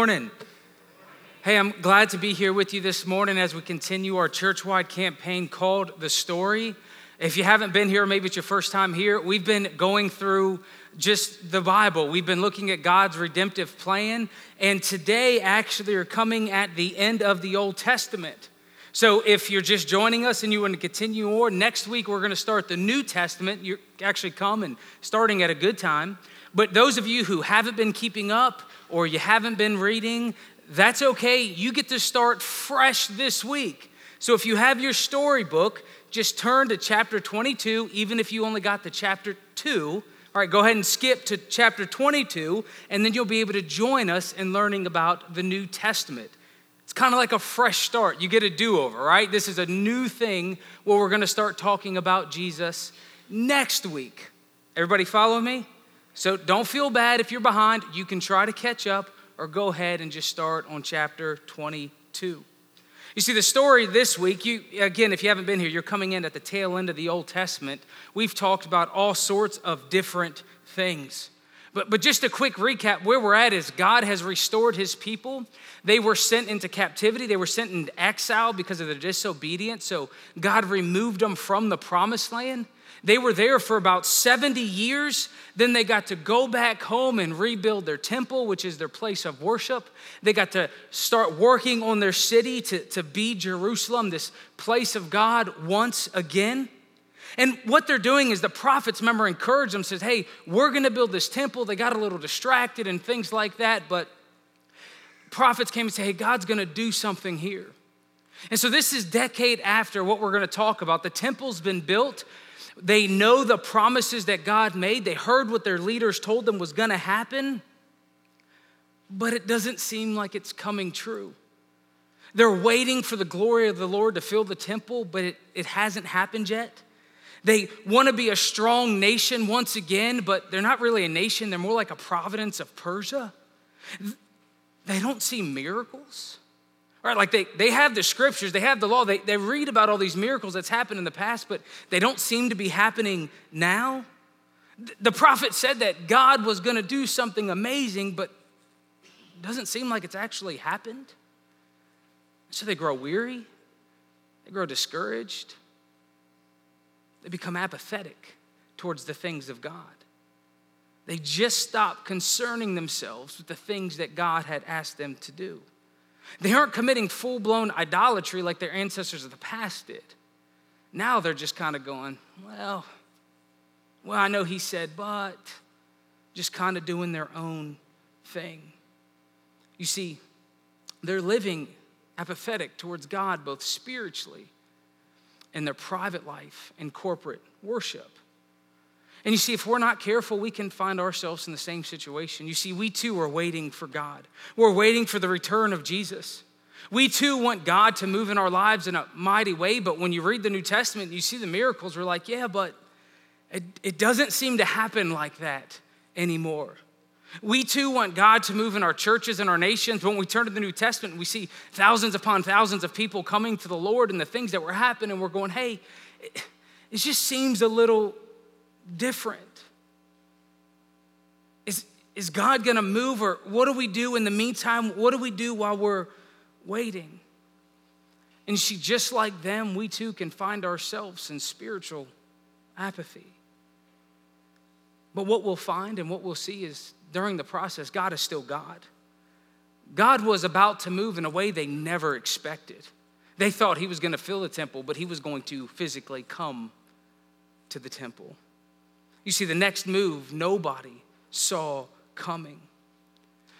morning. Hey, I'm glad to be here with you this morning as we continue our church wide campaign called The Story. If you haven't been here, maybe it's your first time here, we've been going through just the Bible. We've been looking at God's redemptive plan, and today actually are coming at the end of the Old Testament. So if you're just joining us and you want to continue on, next week we're going to start the New Testament. You're actually coming, starting at a good time. But those of you who haven't been keeping up or you haven't been reading, that's okay. You get to start fresh this week. So if you have your storybook, just turn to chapter 22, even if you only got to chapter 2. All right, go ahead and skip to chapter 22, and then you'll be able to join us in learning about the New Testament. It's kind of like a fresh start. You get a do over, right? This is a new thing where we're going to start talking about Jesus next week. Everybody follow me? So don't feel bad if you're behind. You can try to catch up or go ahead and just start on chapter 22. You see, the story this week, you, again, if you haven't been here, you're coming in at the tail end of the Old Testament. We've talked about all sorts of different things. But, but just a quick recap where we're at is God has restored his people. They were sent into captivity, they were sent into exile because of their disobedience. So God removed them from the promised land. They were there for about 70 years. Then they got to go back home and rebuild their temple, which is their place of worship. They got to start working on their city to, to be Jerusalem, this place of God, once again. And what they're doing is the prophets, remember, encourage them, says, hey, we're gonna build this temple. They got a little distracted and things like that, but prophets came and say, hey, God's gonna do something here. And so this is decade after what we're gonna talk about. The temple's been built, they know the promises that God made. They heard what their leaders told them was going to happen, but it doesn't seem like it's coming true. They're waiting for the glory of the Lord to fill the temple, but it, it hasn't happened yet. They want to be a strong nation once again, but they're not really a nation. They're more like a providence of Persia. They don't see miracles. Right, like they, they have the scriptures, they have the law, they, they read about all these miracles that's happened in the past, but they don't seem to be happening now. The prophet said that God was gonna do something amazing, but doesn't seem like it's actually happened. So they grow weary, they grow discouraged, they become apathetic towards the things of God. They just stop concerning themselves with the things that God had asked them to do. They aren't committing full blown idolatry like their ancestors of the past did. Now they're just kind of going, well, well, I know he said, but just kind of doing their own thing. You see, they're living apathetic towards God both spiritually in their private life and corporate worship. And you see, if we're not careful, we can find ourselves in the same situation. You see, we too are waiting for God. We're waiting for the return of Jesus. We too want God to move in our lives in a mighty way, but when you read the New Testament, you see the miracles, we're like, yeah, but it, it doesn't seem to happen like that anymore. We too want God to move in our churches and our nations. When we turn to the New Testament, we see thousands upon thousands of people coming to the Lord and the things that were happening. We're going, hey, it, it just seems a little different? Is, is God gonna move, or what do we do in the meantime? What do we do while we're waiting? And see, just like them, we too can find ourselves in spiritual apathy. But what we'll find and what we'll see is during the process, God is still God. God was about to move in a way they never expected. They thought he was going to fill the temple, but he was going to physically come to the temple. You see, the next move, nobody saw coming.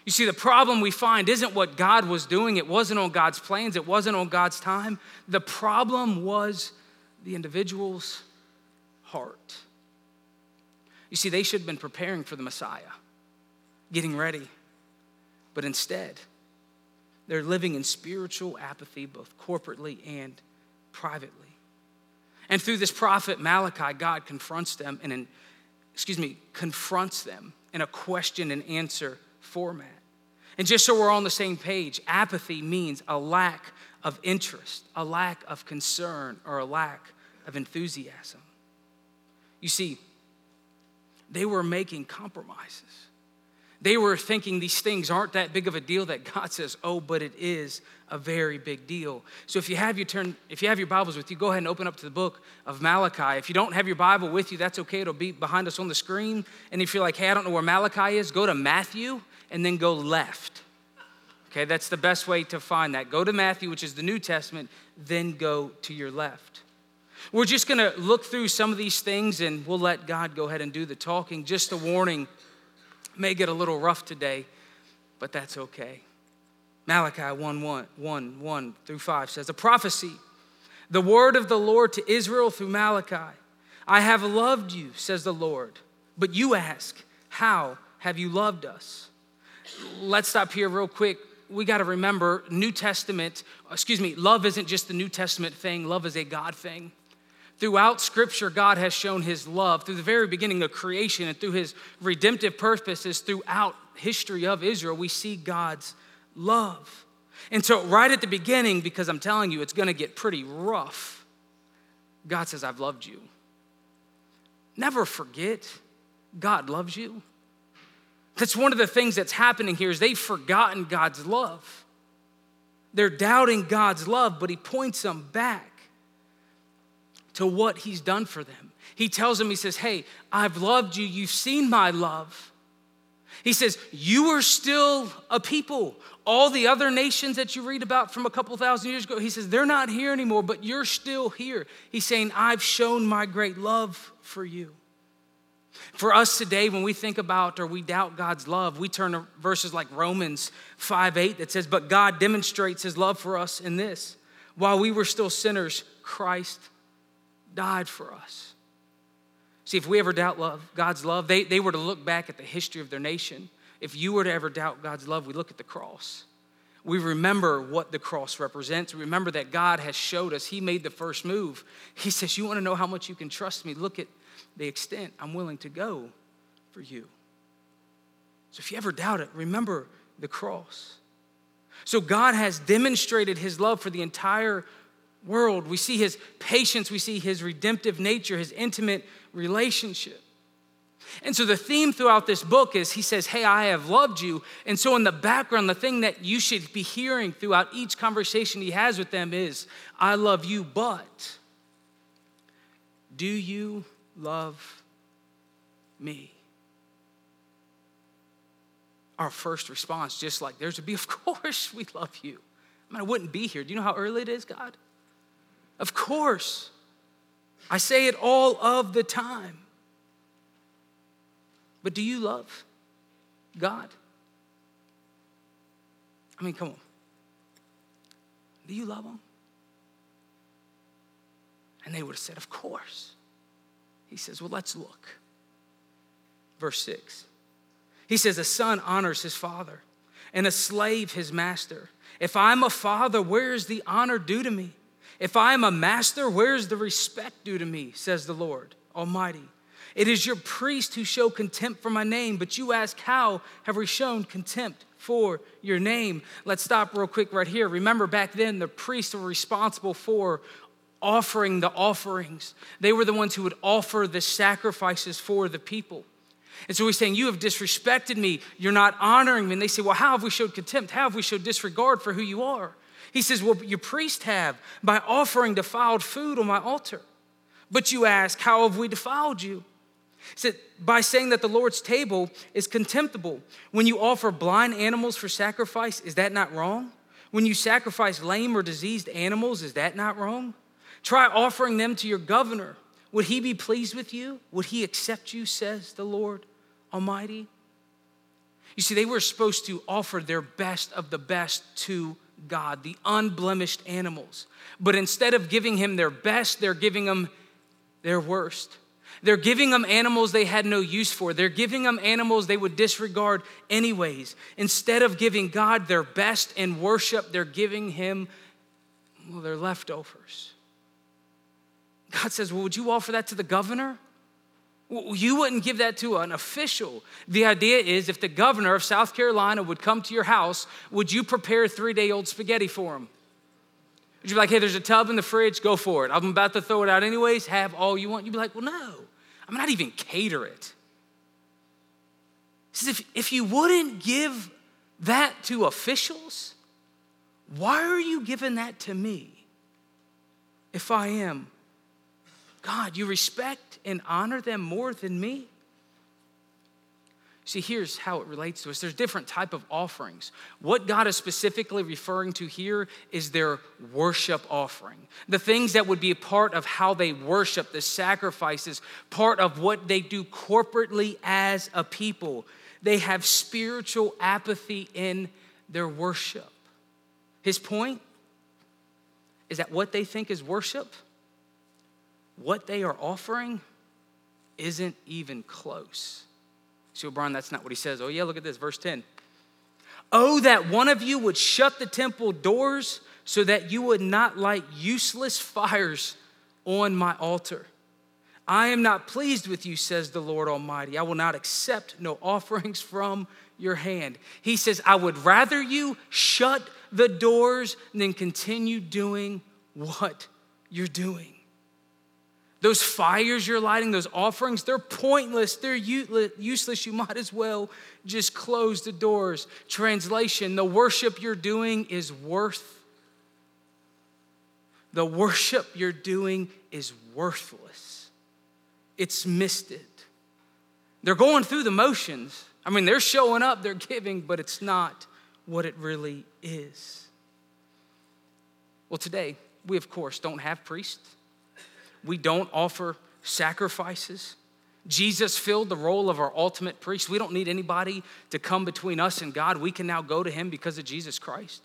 You see, the problem we find isn't what God was doing, it wasn't on God's plans, it wasn't on God's time. The problem was the individual's heart. You see, they should have been preparing for the Messiah, getting ready. But instead, they're living in spiritual apathy, both corporately and privately. And through this prophet Malachi, God confronts them in excuse me, confronts them in a question and answer format. And just so we're on the same page, apathy means a lack of interest, a lack of concern, or a lack of enthusiasm. You see, They were thinking these things aren't that big of a deal that God says, "Oh, but it is a very big deal." So if you have your turn if you have your Bibles with you, go ahead and open up to the book of Malachi. If you don't have your Bible with you, that's okay. It'll be behind us on the screen. And if you're like, "Hey, I don't know where Malachi is," go to Matthew and then go left. Okay, that's the best way to find that. Go to Matthew, which is the New Testament, then go to your left. We're just gonna look through some of these things and we'll let God go ahead and do the talking. Just a warning may get a little rough today, but that's okay. Malachi 1 1, 1, 1 through 5 says, A prophecy, the word of the Lord to Israel through Malachi. I have loved you, says the Lord. But you ask, How have you loved us? Let's stop here real quick. We got to remember New Testament, excuse me, love isn't just the New Testament thing, love is a God thing. Throughout Scripture, God has shown His love through the very beginning of creation and through His redemptive purposes throughout history of Israel. We see God's love. And so, right at the beginning, because I'm telling you, it's going to get pretty rough, God says, I've loved you. Never forget, God loves you. That's one of the things that's happening here is they've forgotten God's love. They're doubting God's love, but he points them back to what he's done for them. He tells them, he says, Hey, I've loved you. You've seen my love. He says, You are still a people. All the other nations that you read about from a couple thousand years ago, he says, They're not here anymore, but you're still here. He's saying, I've shown my great love for you. For us today, when we think about or we doubt God's love, we turn to verses like Romans 5 8 that says, But God demonstrates his love for us in this. While we were still sinners, Christ died for us. See, if we ever doubt love, God's love, they, they were to look back at the history of their nation. If you were to ever doubt God's love, we look at the cross. We remember what the cross represents. We remember that God has showed us. He made the first move. He says, You want to know how much you can trust me? Look at the extent I'm willing to go for you. So if you ever doubt it, remember the cross. So God has demonstrated his love for the entire world. We see his patience, we see his redemptive nature, his intimate relationship. And so the theme throughout this book is he says, Hey, I have loved you. And so in the background, the thing that you should be hearing throughout each conversation he has with them is, I love you, but do you love me? Our first response, just like theirs, would be, Of course we love you. I mean, I wouldn't be here. Do you know how early it is, God? Of course. I say it all of the time. But do you love God? I mean, come on. Do you love Him? And they would have said, Of course. He says, Well, let's look. Verse 6. He says, A son honors his father, and a slave his master. If I'm a father, where is the honor due to me? If I am a master, where's the respect due to me, says the Lord Almighty? It is your priests who show contempt for my name, but you ask, How have we shown contempt for your name? Let's stop real quick right here. Remember, back then, the priests were responsible for offering the offerings, they were the ones who would offer the sacrifices for the people. And so he's saying, You have disrespected me. You're not honoring me. And they say, Well, how have we showed contempt? How have we showed disregard for who you are? He says, Well, your priest have by offering defiled food on my altar. But you ask, How have we defiled you? He said, By saying that the Lord's table is contemptible. When you offer blind animals for sacrifice, is that not wrong? When you sacrifice lame or diseased animals, is that not wrong? Try offering them to your governor. Would he be pleased with you? Would he accept you, says the Lord Almighty? You see, they were supposed to offer their best of the best to God, the unblemished animals. But instead of giving him their best, they're giving him their worst. They're giving them animals they had no use for. They're giving them animals they would disregard anyways. Instead of giving God their best in worship, they're giving him, well, their leftovers. God says, Well, would you offer that to the governor? You wouldn't give that to an official. The idea is if the governor of South Carolina would come to your house, would you prepare three day old spaghetti for him? Would you be like, hey, there's a tub in the fridge, go for it. I'm about to throw it out anyways, have all you want. You'd be like, well, no, I'm not even cater it. He says, if, if you wouldn't give that to officials, why are you giving that to me? If I am God, you respect and honor them more than me? See, here's how it relates to us. There's different type of offerings. What God is specifically referring to here is their worship offering. The things that would be a part of how they worship, the sacrifices, part of what they do corporately as a people. They have spiritual apathy in their worship. His point is that what they think is worship, what they are offering, isn't even close See, Brian, that's not what he says. Oh, yeah, look at this, verse 10. Oh, that one of you would shut the temple doors so that you would not light useless fires on my altar. I am not pleased with you, says the Lord Almighty. I will not accept no offerings from your hand. He says, I would rather you shut the doors than continue doing what you're doing. Those fires you're lighting, those offerings, they're pointless, they're useless. You might as well just close the doors. Translation the worship you're doing is worth. The worship you're doing is worthless. It's missed it. They're going through the motions. I mean, they're showing up, they're giving, but it's not what it really is. Well, today, we of course don't have priests we don't offer sacrifices. Jesus filled the role of our ultimate priest. We don't need anybody to come between us and God. We can now go to Him because of Jesus Christ.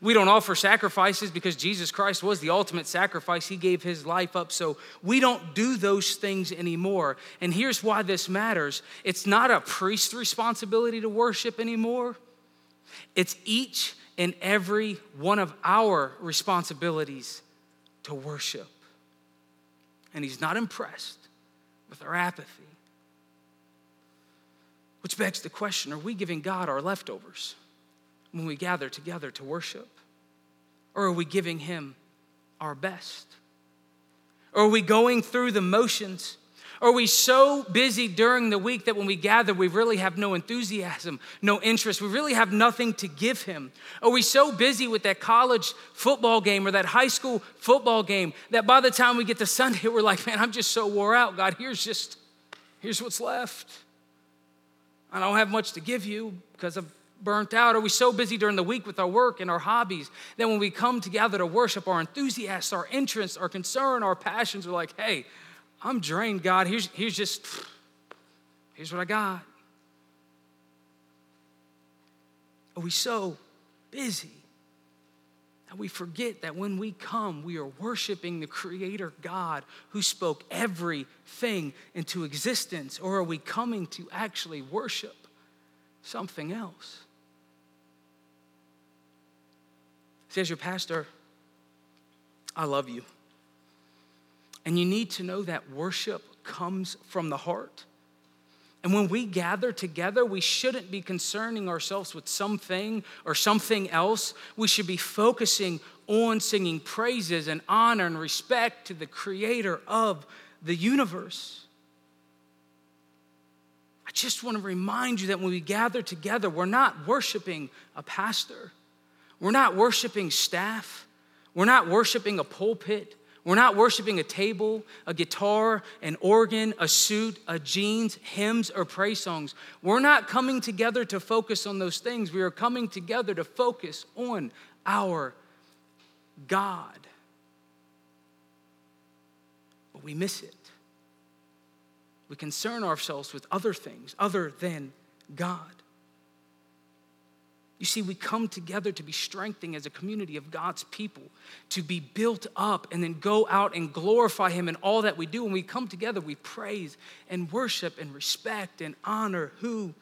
We don't offer sacrifices because Jesus Christ was the ultimate sacrifice. He gave His life up. So we don't do those things anymore. And here's why this matters it's not a priest's responsibility to worship anymore, it's each and every one of our responsibilities to worship and he's not impressed with our apathy. Which begs the question are we giving God our leftovers when we gather together to worship? Or are we giving him our best? Or are we going through the motions are we so busy during the week that when we gather, we really have no enthusiasm, no interest? We really have nothing to give Him? Are we so busy with that college football game or that high school football game that by the time we get to Sunday, we're like, man, I'm just so wore out. God, here's just, here's what's left. I don't have much to give you because I'm burnt out? Are we so busy during the week with our work and our hobbies that when we come together to worship, our enthusiasts, our interests, our concern, our passions are like, hey, I'm drained, God. Here's, here's just, here's what I got. Are we so busy that we forget that when we come, we are worshiping the Creator God who spoke everything into existence? Or are we coming to actually worship something else? See, as your pastor, I love you. And you need to know that worship comes from the heart. And when we gather together, we shouldn't be concerning ourselves with something or something else. We should be focusing on singing praises and honor and respect to the creator of the universe. I just want to remind you that when we gather together, we're not worshiping a pastor, we're not worshiping staff, we're not worshiping a pulpit. We're not worshiping a table, a guitar, an organ, a suit, a jeans, hymns, or praise songs. We're not coming together to focus on those things. We are coming together to focus on our God. But we miss it. We concern ourselves with other things other than God. You see, we come together to be strengthening as a community of God's people, to be built up and then go out and glorify Him in all that we do. When we come together, we praise and worship and respect and honor who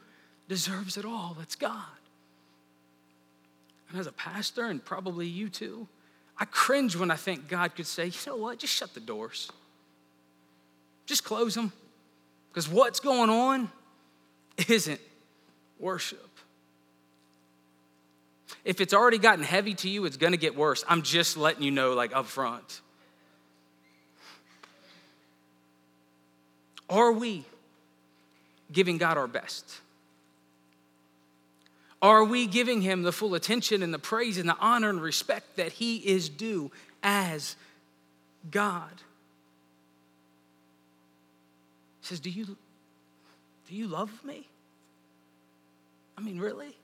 deserves it all. That's God. And as a pastor, and probably you too, I cringe when I think God could say, you know what, just shut the doors, just close them. Because what's going on isn't worship. If it's already gotten heavy to you, it's gonna get worse. I'm just letting you know, like up front. Are we giving God our best? Are we giving him the full attention and the praise and the honor and respect that he is due as God? He says, Do you, do you love me? I mean, really?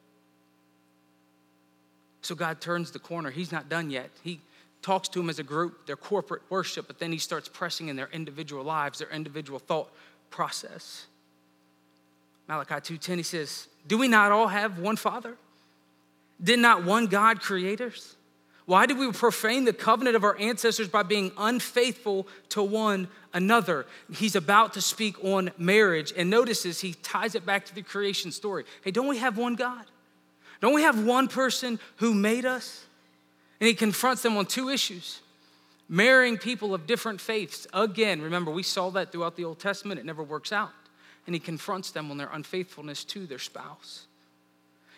So God turns the corner. He's not done yet. He talks to them as a group, their corporate worship, but then he starts pressing in their individual lives, their individual thought process. Malachi 2:10 he says, "Do we not all have one father? Did not one God create us? Why did we profane the covenant of our ancestors by being unfaithful to one another?" He's about to speak on marriage and notices he ties it back to the creation story. Hey, don't we have one God? Don't we have one person who made us? And he confronts them on two issues marrying people of different faiths. Again, remember, we saw that throughout the Old Testament, it never works out. And he confronts them on their unfaithfulness to their spouse.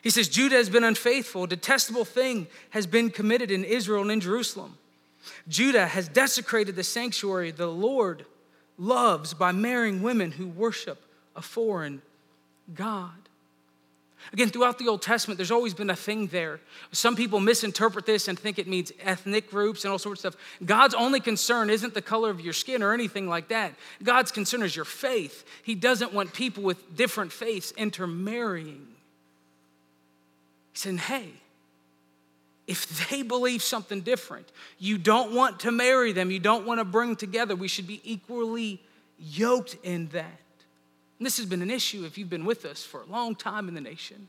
He says, Judah has been unfaithful. A detestable thing has been committed in Israel and in Jerusalem. Judah has desecrated the sanctuary the Lord loves by marrying women who worship a foreign God. Again, throughout the Old Testament, there's always been a thing there. Some people misinterpret this and think it means ethnic groups and all sorts of stuff. God's only concern isn't the color of your skin or anything like that. God's concern is your faith. He doesn't want people with different faiths intermarrying. He said, hey, if they believe something different, you don't want to marry them, you don't want to bring together, we should be equally yoked in that. And this has been an issue if you've been with us for a long time in the nation.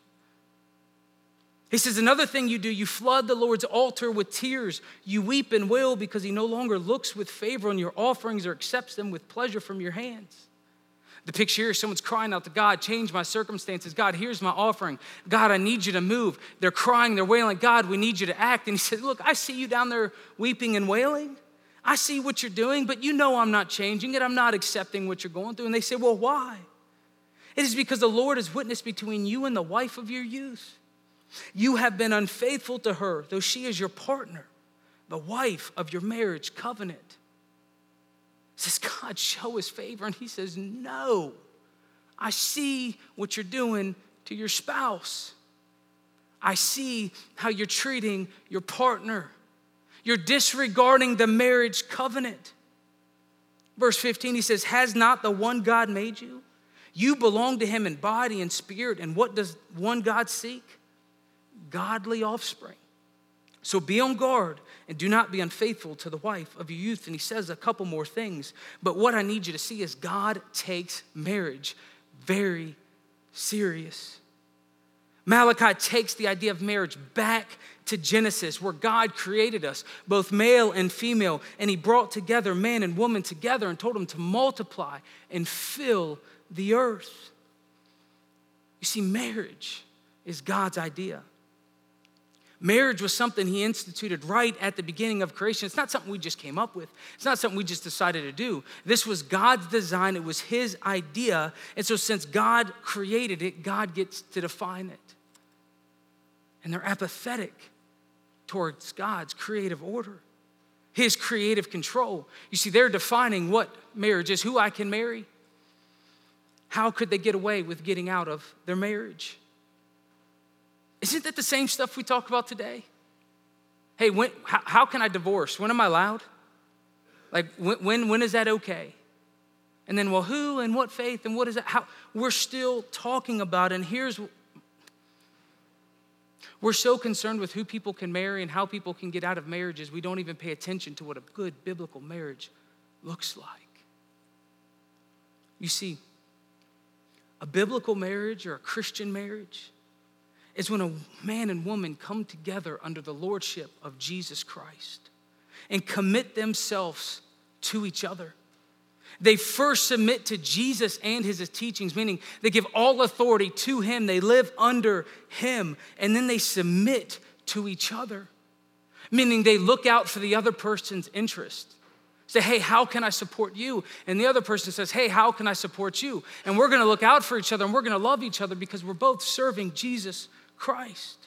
He says, Another thing you do, you flood the Lord's altar with tears. You weep and wail because he no longer looks with favor on your offerings or accepts them with pleasure from your hands. The picture here, someone's crying out to God, change my circumstances. God, here's my offering. God, I need you to move. They're crying, they're wailing, God, we need you to act. And he said, Look, I see you down there weeping and wailing. I see what you're doing, but you know I'm not changing it. I'm not accepting what you're going through. And they say, Well, why? It is because the Lord is witness between you and the wife of your youth. You have been unfaithful to her, though she is your partner, the wife of your marriage covenant. Says, God, show his favor. And he says, No, I see what you're doing to your spouse. I see how you're treating your partner. You're disregarding the marriage covenant. Verse 15, he says, Has not the one God made you? You belong to him in body and spirit. And what does one God seek? Godly offspring. So be on guard and do not be unfaithful to the wife of your youth. And he says a couple more things. But what I need you to see is God takes marriage very serious. Malachi takes the idea of marriage back to Genesis, where God created us, both male and female, and He brought together man and woman together and told them to multiply and fill the earth. You see, marriage is God's idea. Marriage was something he instituted right at the beginning of creation. It's not something we just came up with, it's not something we just decided to do. This was God's design, it was his idea. And so, since God created it, God gets to define it. And they're apathetic towards God's creative order, his creative control. You see, they're defining what marriage is, who I can marry, how could they get away with getting out of their marriage? Isn't that the same stuff we talk about today? Hey, when, how, how can I divorce? When am I allowed? Like, when, when, when is that okay? And then, well, who and what faith and what is that? How we're still talking about, and here's we're so concerned with who people can marry and how people can get out of marriages, we don't even pay attention to what a good biblical marriage looks like. You see, a biblical marriage or a Christian marriage is when a man and woman come together under the lordship of Jesus Christ and commit themselves to each other. They first submit to Jesus and his teachings, meaning they give all authority to him, they live under him, and then they submit to each other, meaning they look out for the other person's interest. Say, hey, how can I support you? And the other person says, hey, how can I support you? And we're gonna look out for each other and we're gonna love each other because we're both serving Jesus Christ.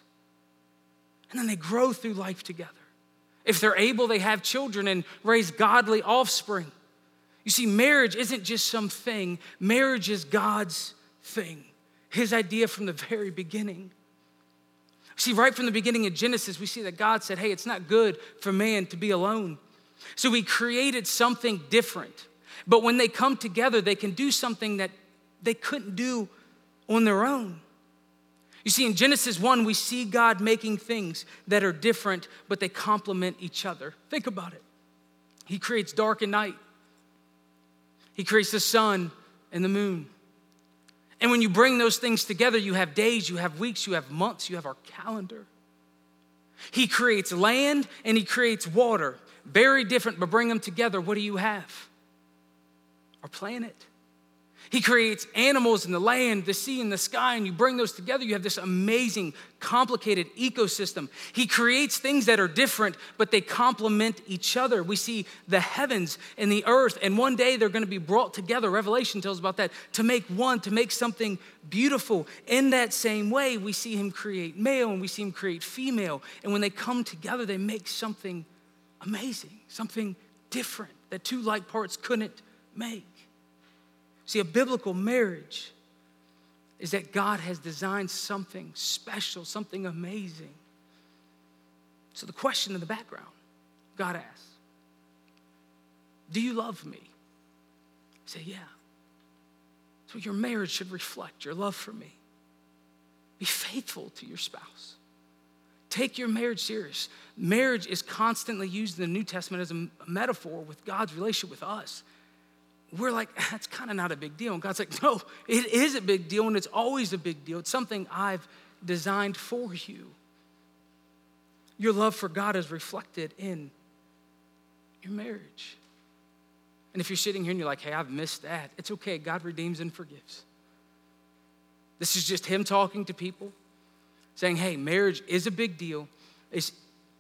And then they grow through life together. If they're able, they have children and raise godly offspring. You see, marriage isn't just something, marriage is God's thing, His idea from the very beginning. See, right from the beginning of Genesis, we see that God said, Hey, it's not good for man to be alone. So he created something different. But when they come together, they can do something that they couldn't do on their own. You see, in Genesis 1, we see God making things that are different, but they complement each other. Think about it. He creates dark and night, He creates the sun and the moon. And when you bring those things together, you have days, you have weeks, you have months, you have our calendar. He creates land and He creates water. Very different, but bring them together. What do you have? Our planet. He creates animals in the land, the sea, and the sky, and you bring those together. You have this amazing, complicated ecosystem. He creates things that are different, but they complement each other. We see the heavens and the earth, and one day they're going to be brought together. Revelation tells about that to make one, to make something beautiful. In that same way, we see him create male and we see him create female. And when they come together, they make something amazing, something different that two like parts couldn't make. See, a biblical marriage is that God has designed something special, something amazing. So, the question in the background God asks, Do you love me? I say, Yeah. So, your marriage should reflect your love for me. Be faithful to your spouse. Take your marriage serious. Marriage is constantly used in the New Testament as a metaphor with God's relationship with us we're like, that's kind of not a big deal. And God's like, no, it is a big deal, and it's always a big deal. It's something I've designed for you. Your love for God is reflected in your marriage. And if you're sitting here and you're like, hey, I've missed that, it's okay. God redeems and forgives. This is just Him talking to people, saying, hey, marriage is a big deal.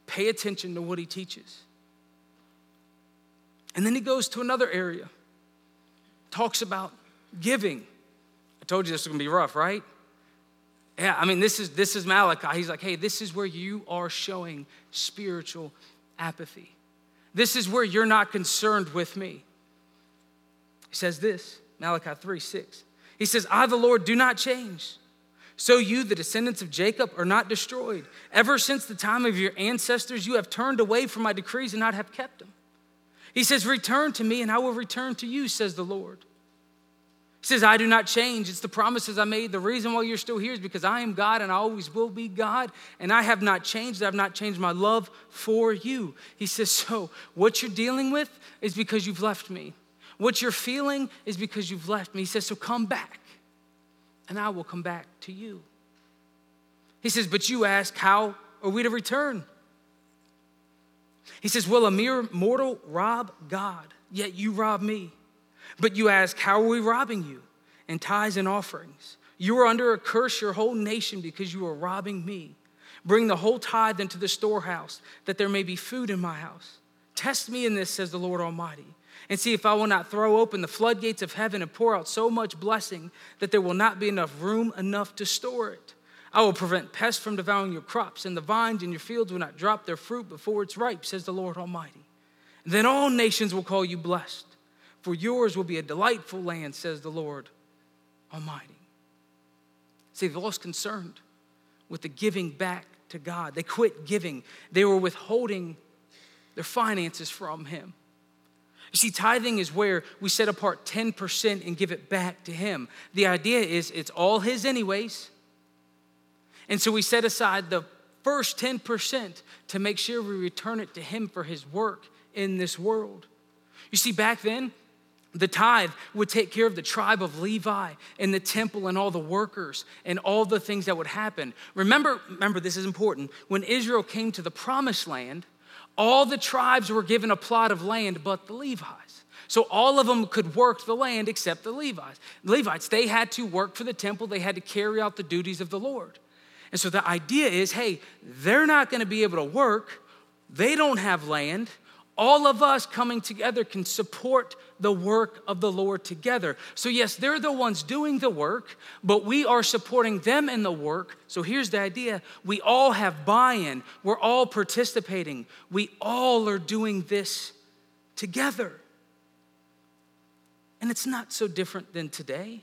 Pay attention to what He teaches. And then He goes to another area talks about giving. I told you this was gonna be rough, right? Yeah, I mean, this is this is Malachi. He's like, hey, this is where you are showing spiritual apathy. This is where you're not concerned with me. He says this, Malachi 3 6. He says, I, the Lord, do not change. So you, the descendants of Jacob, are not destroyed. Ever since the time of your ancestors, you have turned away from my decrees and not have kept them. He says, Return to me, and I will return to you, says the Lord. He says, I do not change. It's the promises I made. The reason why you're still here is because I am God and I always will be God, and I have not changed. I have not changed my love for you. He says, So what you're dealing with is because you've left me. What you're feeling is because you've left me. He says, So come back, and I will come back to you. He says, But you ask, How are we to return? He says, Will a mere mortal rob God? Yet you rob me. But you ask, How are we robbing you? In tithes and offerings. You are under a curse, your whole nation, because you are robbing me. Bring the whole tithe into the storehouse, that there may be food in my house. Test me in this, says the Lord Almighty, and see if I will not throw open the floodgates of heaven and pour out so much blessing that there will not be enough room enough to store it. I will prevent pests from devouring your crops, and the vines in your fields will not drop their fruit before it's ripe, says the Lord Almighty. then all nations will call you blessed, for yours will be a delightful land, says the Lord Almighty. See, they lost concerned with the giving back to God. They quit giving, they were withholding their finances from Him. You see, tithing is where we set apart 10% and give it back to Him. The idea is it's all His, anyways. And so we set aside the first 10% to make sure we return it to Him for His work in this world. You see, back then, the tithe would take care of the tribe of Levi and the temple and all the workers and all the things that would happen. Remember, remember, this is important. When Israel came to the promised land, all the tribes were given a plot of land but the Levites. So all of them could work the land except the Levites. Levites, they had to work for the temple, they had to carry out the duties of the Lord. And so the idea is hey, they're not going to be able to work, they don't have land. All of us coming together can support the work of the Lord together. So, yes, they're the ones doing the work, but we are supporting them in the work. So, here's the idea we all have buy in, we're all participating, we all are doing this together. And it's not so different than today.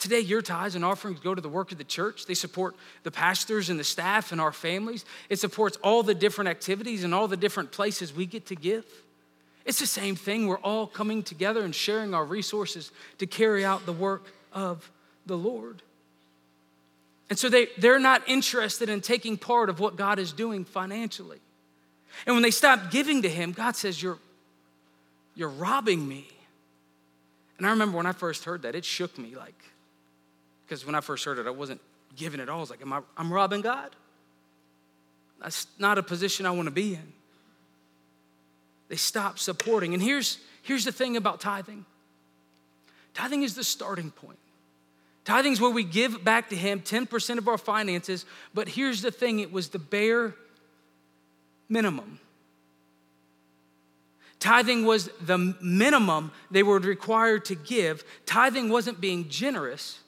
Today, your tithes and offerings go to the work of the church. They support the pastors and the staff and our families. It supports all the different activities and all the different places we get to give. It's the same thing. We're all coming together and sharing our resources to carry out the work of the Lord. And so they, they're not interested in taking part of what God is doing financially. And when they stop giving to Him, God says, You're, you're robbing me. And I remember when I first heard that, it shook me like, because when I first heard it, I wasn't giving it all. I was like, Am I, I'm robbing God? That's not a position I want to be in. They stop supporting. And here's, here's the thing about tithing tithing is the starting point. Tithing is where we give back to Him 10% of our finances, but here's the thing it was the bare minimum. Tithing was the minimum they were required to give. Tithing wasn't being generous,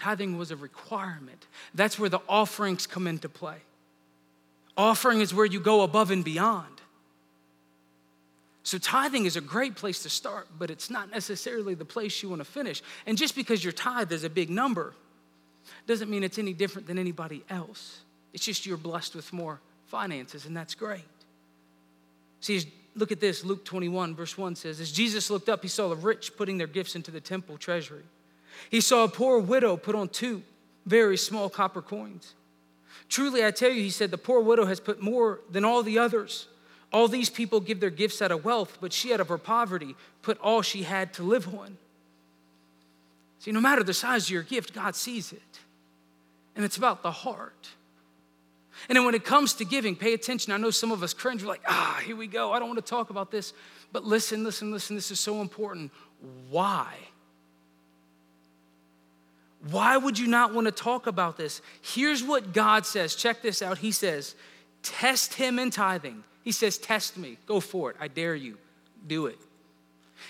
tithing was a requirement. That's where the offerings come into play. Offering is where you go above and beyond. So, tithing is a great place to start, but it's not necessarily the place you want to finish. And just because your tithe is a big number doesn't mean it's any different than anybody else. It's just you're blessed with more finances, and that's great. See, look at this Luke 21, verse 1 says, As Jesus looked up, he saw the rich putting their gifts into the temple treasury. He saw a poor widow put on two very small copper coins. Truly, I tell you, he said, the poor widow has put more than all the others. All these people give their gifts out of wealth, but she, out of her poverty, put all she had to live on. See, no matter the size of your gift, God sees it. And it's about the heart. And then when it comes to giving, pay attention. I know some of us cringe, we're like, ah, here we go. I don't want to talk about this. But listen, listen, listen. This is so important. Why? Why would you not want to talk about this? Here's what God says. Check this out. He says, test him in tithing he says, Test me. Go for it. I dare you. Do it.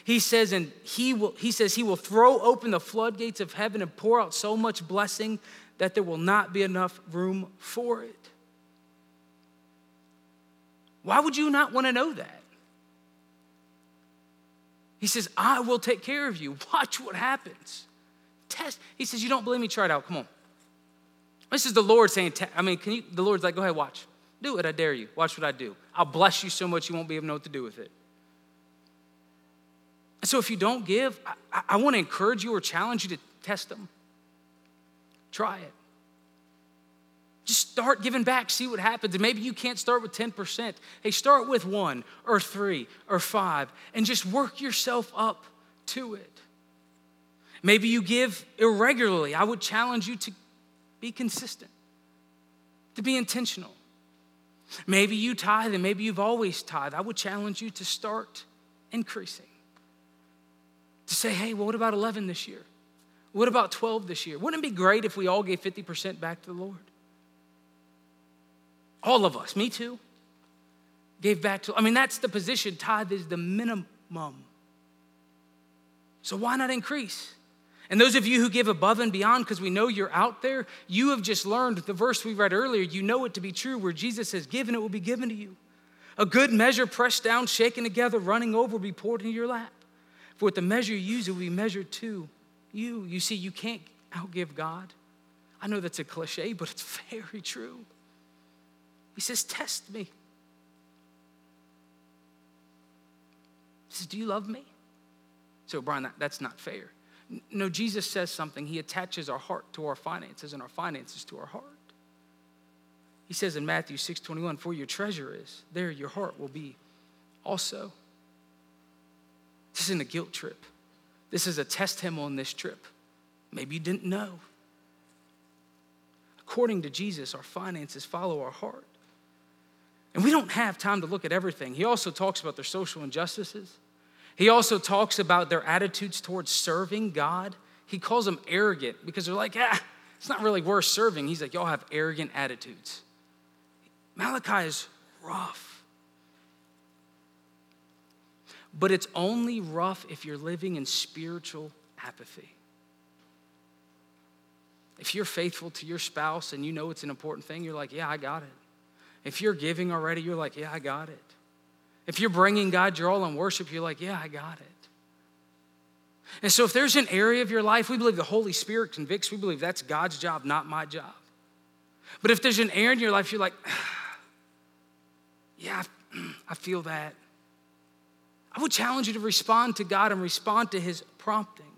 He says, and he will, he says he will throw open the floodgates of heaven and pour out so much blessing that there will not be enough room for it. Why would you not want to know that? He says, I will take care of you. Watch what happens. Test. He says, You don't believe me? Try it out. Come on. This is the Lord saying, I mean, can you, the Lord's like, Go ahead, watch. Do it, I dare you. Watch what I do. I'll bless you so much you won't be able to know what to do with it. So if you don't give, I, I want to encourage you or challenge you to test them. Try it. Just start giving back, see what happens. And maybe you can't start with 10%. Hey, start with one or three or five and just work yourself up to it. Maybe you give irregularly. I would challenge you to be consistent, to be intentional. Maybe you tithe and maybe you've always tithe. I would challenge you to start increasing. To say, hey, well, what about 11 this year? What about 12 this year? Wouldn't it be great if we all gave 50% back to the Lord? All of us, me too, gave back to, I mean, that's the position. Tithe is the minimum. So why not increase? And those of you who give above and beyond because we know you're out there, you have just learned the verse we read earlier. You know it to be true where Jesus says, Given it will be given to you. A good measure pressed down, shaken together, running over will be poured into your lap. For with the measure you use, it will be measured to you. You see, you can't outgive God. I know that's a cliche, but it's very true. He says, Test me. He says, Do you love me? So, Brian, that, that's not fair. No, Jesus says something. He attaches our heart to our finances and our finances to our heart. He says in Matthew 6:21, "For your treasure is, there your heart will be also." This isn't a guilt trip. This is a test him on this trip. Maybe you didn't know. According to Jesus, our finances follow our heart. And we don't have time to look at everything. He also talks about their social injustices. He also talks about their attitudes towards serving God. He calls them arrogant because they're like, ah, it's not really worth serving. He's like, y'all have arrogant attitudes. Malachi is rough. But it's only rough if you're living in spiritual apathy. If you're faithful to your spouse and you know it's an important thing, you're like, yeah, I got it. If you're giving already, you're like, yeah, I got it. If you're bringing God your all in worship, you're like, yeah, I got it. And so, if there's an area of your life, we believe the Holy Spirit convicts, we believe that's God's job, not my job. But if there's an area in your life, you're like, yeah, I feel that. I would challenge you to respond to God and respond to His promptings.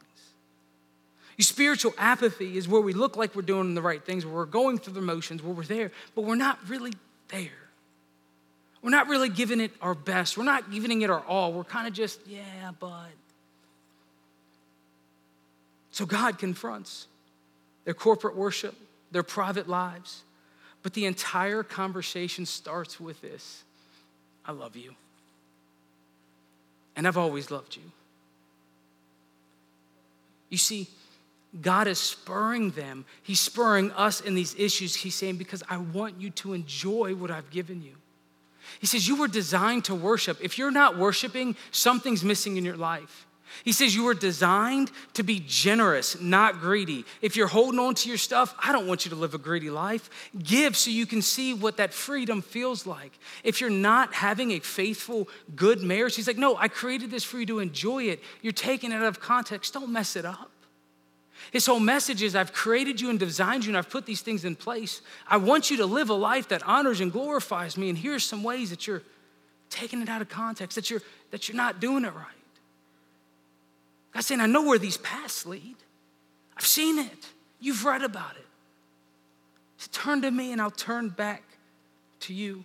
Your spiritual apathy is where we look like we're doing the right things, where we're going through the motions, where we're there, but we're not really there. We're not really giving it our best. We're not giving it our all. We're kind of just, yeah, but. So God confronts their corporate worship, their private lives, but the entire conversation starts with this I love you. And I've always loved you. You see, God is spurring them. He's spurring us in these issues. He's saying, Because I want you to enjoy what I've given you. He says, You were designed to worship. If you're not worshiping, something's missing in your life. He says, You were designed to be generous, not greedy. If you're holding on to your stuff, I don't want you to live a greedy life. Give so you can see what that freedom feels like. If you're not having a faithful, good marriage, he's like, No, I created this for you to enjoy it. You're taking it out of context. Don't mess it up. His whole message is I've created you and designed you and I've put these things in place. I want you to live a life that honors and glorifies me. And here's some ways that you're taking it out of context, that you're, that you're not doing it right. God's saying, I know where these paths lead. I've seen it. You've read about it. So turn to me and I'll turn back to you.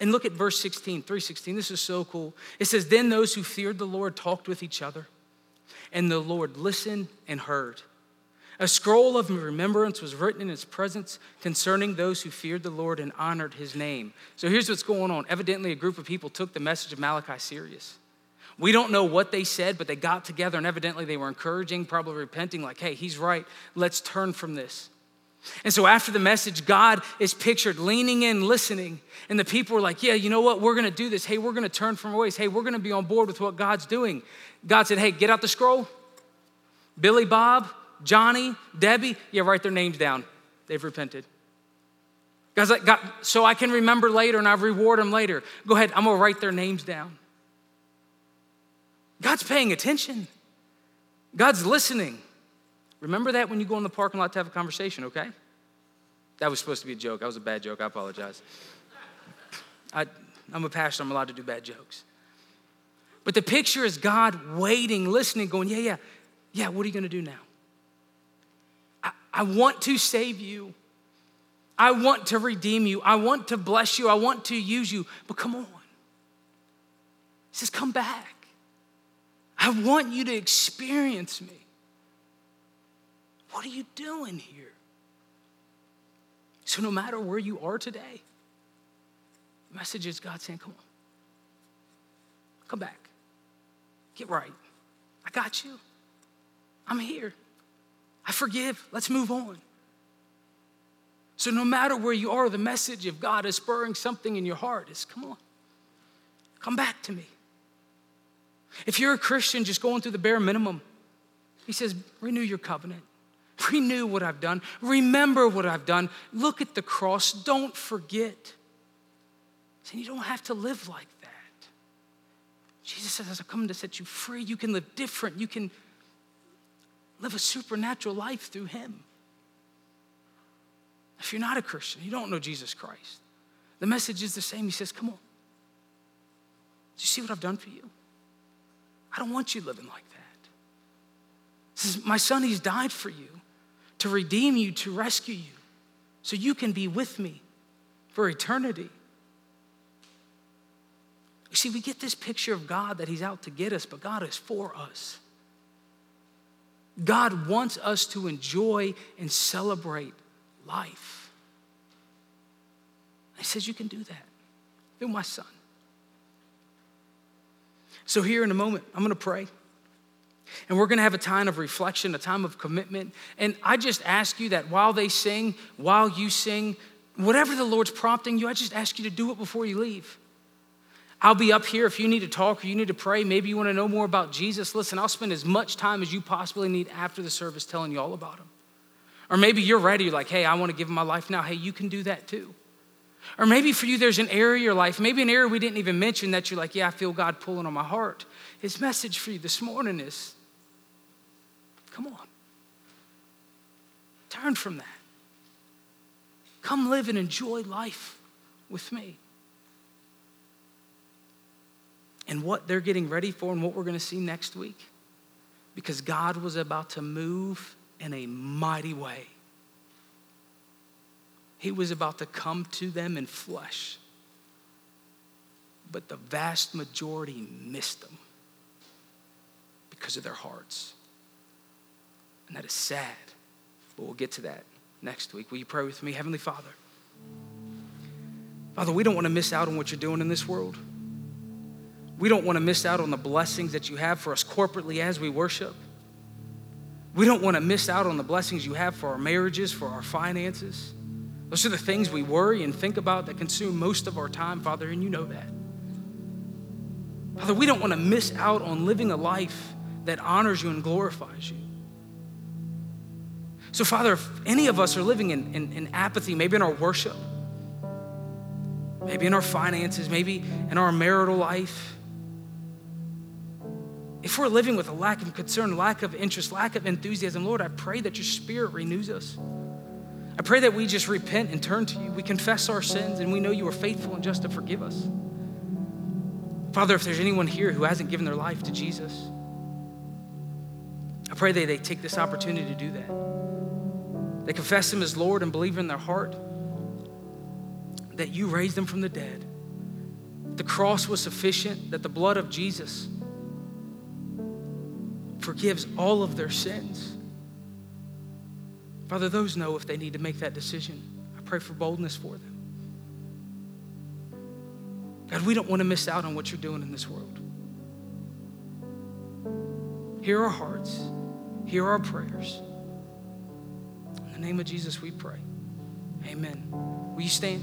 And look at verse 16, 316. This is so cool. It says, Then those who feared the Lord talked with each other, and the Lord listened and heard. A scroll of remembrance was written in his presence concerning those who feared the Lord and honored his name. So here's what's going on. Evidently, a group of people took the message of Malachi serious. We don't know what they said, but they got together and evidently they were encouraging, probably repenting, like, hey, he's right, let's turn from this. And so after the message, God is pictured leaning in, listening. And the people were like, yeah, you know what? We're going to do this. Hey, we're going to turn from our ways. Hey, we're going to be on board with what God's doing. God said, hey, get out the scroll. Billy Bob, Johnny, Debbie, yeah, write their names down. They've repented. God's like, God, so I can remember later and I reward them later. Go ahead, I'm going to write their names down. God's paying attention, God's listening. Remember that when you go in the parking lot to have a conversation, okay? That was supposed to be a joke. That was a bad joke. I apologize. I, I'm a pastor, I'm allowed to do bad jokes. But the picture is God waiting, listening, going, Yeah, yeah, yeah, what are you gonna do now? I, I want to save you. I want to redeem you. I want to bless you. I want to use you. But come on. He says, Come back. I want you to experience me. What are you doing here? So, no matter where you are today, the message is God saying, Come on, come back, get right. I got you. I'm here. I forgive. Let's move on. So, no matter where you are, the message of God is spurring something in your heart is come on, come back to me. If you're a Christian just going through the bare minimum, he says, renew your covenant. Renew what I've done. Remember what I've done. Look at the cross. Don't forget. And you don't have to live like that. Jesus says, I've come to set you free. You can live different. You can live a supernatural life through Him. If you're not a Christian, you don't know Jesus Christ, the message is the same. He says, Come on. Do you see what I've done for you? I don't want you living like that. He says, My son, he's died for you to redeem you, to rescue you, so you can be with me for eternity. You see, we get this picture of God that he's out to get us, but God is for us. God wants us to enjoy and celebrate life. He says, You can do that through my son. So, here in a moment, I'm gonna pray. And we're gonna have a time of reflection, a time of commitment. And I just ask you that while they sing, while you sing, whatever the Lord's prompting you, I just ask you to do it before you leave. I'll be up here if you need to talk or you need to pray. Maybe you wanna know more about Jesus. Listen, I'll spend as much time as you possibly need after the service telling you all about him. Or maybe you're ready, you're like, hey, I wanna give him my life now. Hey, you can do that too. Or maybe for you, there's an area of your life, maybe an area we didn't even mention that you're like, yeah, I feel God pulling on my heart. his message for you this morning is come on, turn from that. Come live and enjoy life with me. And what they're getting ready for and what we're going to see next week, because God was about to move in a mighty way. He was about to come to them in flesh. But the vast majority missed them because of their hearts. And that is sad. But we'll get to that next week. Will you pray with me? Heavenly Father. Father, we don't want to miss out on what you're doing in this world. We don't want to miss out on the blessings that you have for us corporately as we worship. We don't want to miss out on the blessings you have for our marriages, for our finances. Those are the things we worry and think about that consume most of our time, Father, and you know that. Father, we don't want to miss out on living a life that honors you and glorifies you. So, Father, if any of us are living in, in, in, apathy, maybe in our worship, maybe in our finances, maybe in our marital life, if we're living with a lack of concern, lack of interest, lack of enthusiasm, Lord, I pray that your spirit renews us. I pray that we just repent and turn to you. We confess our sins and we know you are faithful and just to forgive us. Father, if there's anyone here who hasn't given their life to Jesus, I pray that they take this opportunity to do that. They confess Him as Lord and believe in their heart that you raised them from the dead. The cross was sufficient, that the blood of Jesus forgives all of their sins. Father, those know if they need to make that decision. I pray for boldness for them. God, we don't want to miss out on what you're doing in this world. Hear our hearts, hear our prayers. Name of Jesus, we pray. Amen. Will you stand?